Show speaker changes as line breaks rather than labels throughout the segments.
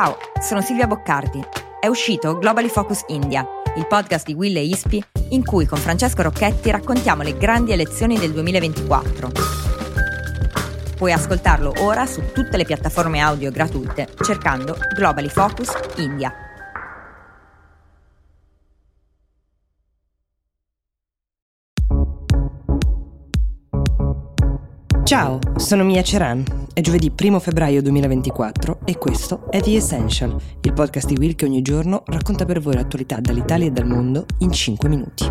Ciao, sono Silvia Boccardi. È uscito Globally Focus India, il podcast di Will e Ispi, in cui con Francesco Rocchetti raccontiamo le grandi elezioni del 2024. Puoi ascoltarlo ora su tutte le piattaforme audio gratuite cercando Globally Focus India.
Ciao, sono Mia Ceran. È giovedì 1 febbraio 2024 e questo è The Essential, il podcast di Will che ogni giorno racconta per voi l'attualità dall'Italia e dal mondo in 5 minuti.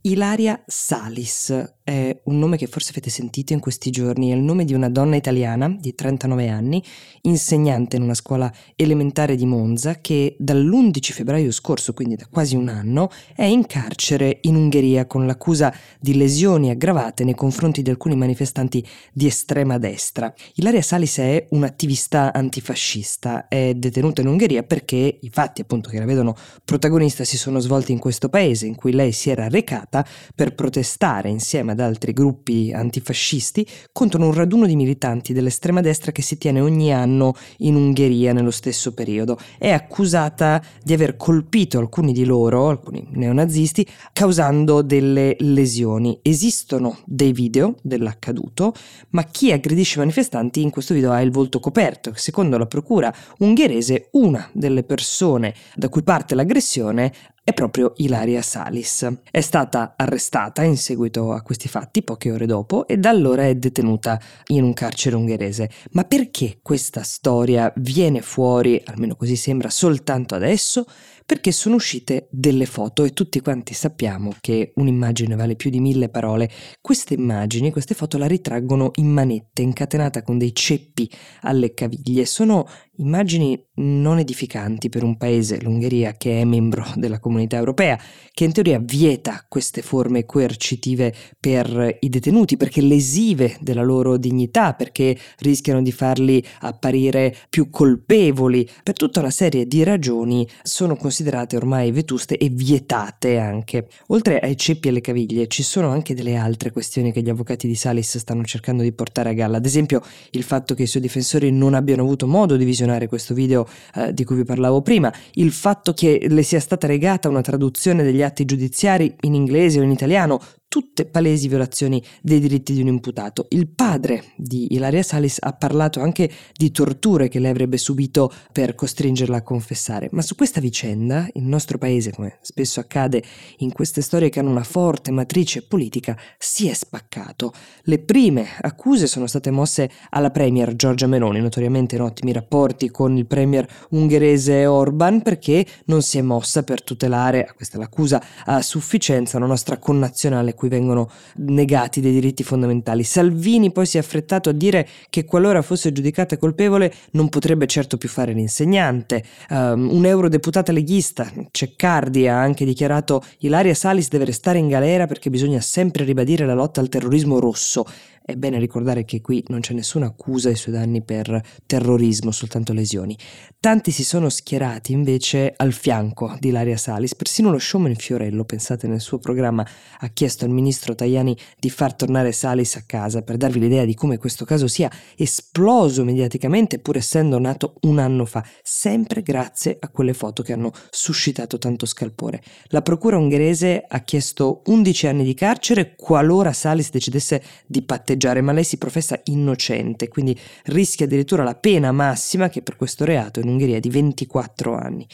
Ilaria Salis è un nome che forse avete sentito in questi giorni, è il nome di una donna italiana di 39 anni, insegnante in una scuola elementare di Monza, che dall'11 febbraio scorso, quindi da quasi un anno, è in carcere in Ungheria con l'accusa di lesioni aggravate nei confronti di alcuni manifestanti di estrema destra. Ilaria Salis è un'attivista antifascista, è detenuta in Ungheria perché i fatti appunto che la vedono protagonista si sono svolti in questo paese in cui lei si era recata per protestare insieme ad altri gruppi antifascisti contro un raduno di militanti dell'estrema destra che si tiene ogni anno in Ungheria nello stesso periodo. È accusata di aver colpito alcuni di loro, alcuni neonazisti, causando delle lesioni. Esistono dei video dell'accaduto, ma chi aggredisce i manifestanti in questo video ha il volto coperto. Secondo la procura ungherese, una delle persone da cui parte l'aggressione è proprio Ilaria Salis. È stata arrestata in seguito a questi fatti poche ore dopo e da allora è detenuta in un carcere ungherese. Ma perché questa storia viene fuori, almeno così sembra, soltanto adesso? Perché sono uscite delle foto e tutti quanti sappiamo che un'immagine vale più di mille parole. Queste immagini, queste foto la ritraggono in manette, incatenata con dei ceppi alle caviglie. Sono immagini non edificanti per un paese, l'Ungheria, che è membro della comunità europea, che in teoria vieta queste forme coercitive per i detenuti, perché lesive della loro dignità, perché rischiano di farli apparire più colpevoli. Per tutta una serie di ragioni sono considerate considerate ormai vetuste e vietate anche. Oltre ai ceppi e alle caviglie ci sono anche delle altre questioni che gli avvocati di Salis stanno cercando di portare a galla, ad esempio il fatto che i suoi difensori non abbiano avuto modo di visionare questo video eh, di cui vi parlavo prima, il fatto che le sia stata regata una traduzione degli atti giudiziari in inglese o in italiano, tutte palesi violazioni dei diritti di un imputato. Il padre di Ilaria Salis ha parlato anche di torture che lei avrebbe subito per costringerla a confessare, ma su questa vicenda il nostro paese, come spesso accade in queste storie che hanno una forte matrice politica, si è spaccato. Le prime accuse sono state mosse alla premier Giorgia Meloni, notoriamente in ottimi rapporti con il premier ungherese Orban, perché non si è mossa per tutelare, questa è l'accusa, a sufficienza una nostra connazionale cui vengono negati dei diritti fondamentali. Salvini poi si è affrettato a dire che qualora fosse giudicata colpevole non potrebbe certo più fare l'insegnante. Um, un eurodeputata leghista, Ceccardi, ha anche dichiarato Ilaria Salis deve restare in galera perché bisogna sempre ribadire la lotta al terrorismo rosso. È bene ricordare che qui non c'è nessuna accusa ai suoi danni per terrorismo, soltanto lesioni. Tanti si sono schierati invece al fianco di Ilaria Salis, persino lo showman Fiorello, pensate nel suo programma, ha chiesto al ministro Tajani di far tornare Salis a casa per darvi l'idea di come questo caso sia esploso mediaticamente pur essendo nato un anno fa, sempre grazie a quelle foto che hanno suscitato tanto scalpore. La procura ungherese ha chiesto 11 anni di carcere qualora Salis decidesse di patteggiare patteggiare, ma lei si professa innocente, quindi rischia addirittura la pena massima che per questo reato in Ungheria è di 24 anni.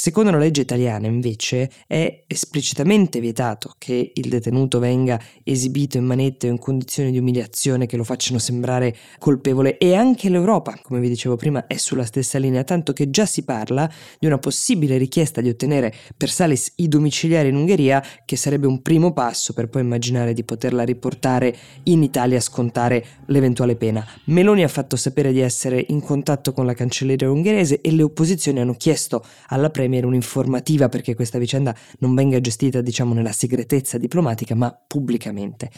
Secondo la legge italiana, invece, è esplicitamente vietato che il detenuto venga esibito in manette o in condizioni di umiliazione che lo facciano sembrare colpevole e anche l'Europa, come vi dicevo prima, è sulla stessa linea, tanto che già si parla di una possibile richiesta di ottenere per Salis i domiciliari in Ungheria, che sarebbe un primo passo per poi immaginare di poterla riportare in Italia scontare l'eventuale pena. Meloni ha fatto sapere di essere in contatto con la cancelleria ungherese e le opposizioni hanno chiesto alla Premier un'informativa perché questa vicenda non venga gestita diciamo nella segretezza diplomatica ma pubblicamente.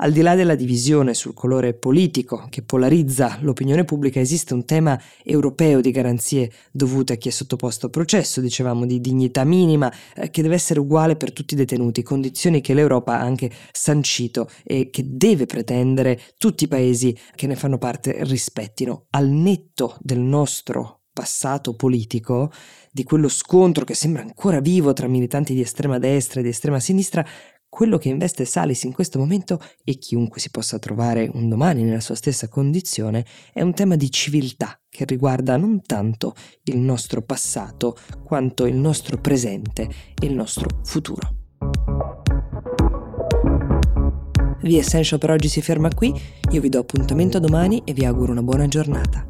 Al di là della divisione sul colore politico che polarizza l'opinione pubblica, esiste un tema europeo di garanzie dovute a chi è sottoposto a processo, dicevamo di dignità minima, eh, che deve essere uguale per tutti i detenuti, condizioni che l'Europa ha anche sancito e che deve pretendere tutti i paesi che ne fanno parte rispettino. Al netto del nostro passato politico, di quello scontro che sembra ancora vivo tra militanti di estrema destra e di estrema sinistra, quello che investe Salis in questo momento e chiunque si possa trovare un domani nella sua stessa condizione è un tema di civiltà che riguarda non tanto il nostro passato quanto il nostro presente e il nostro futuro. The Essential per oggi si ferma qui, io vi do appuntamento domani e vi auguro una buona giornata.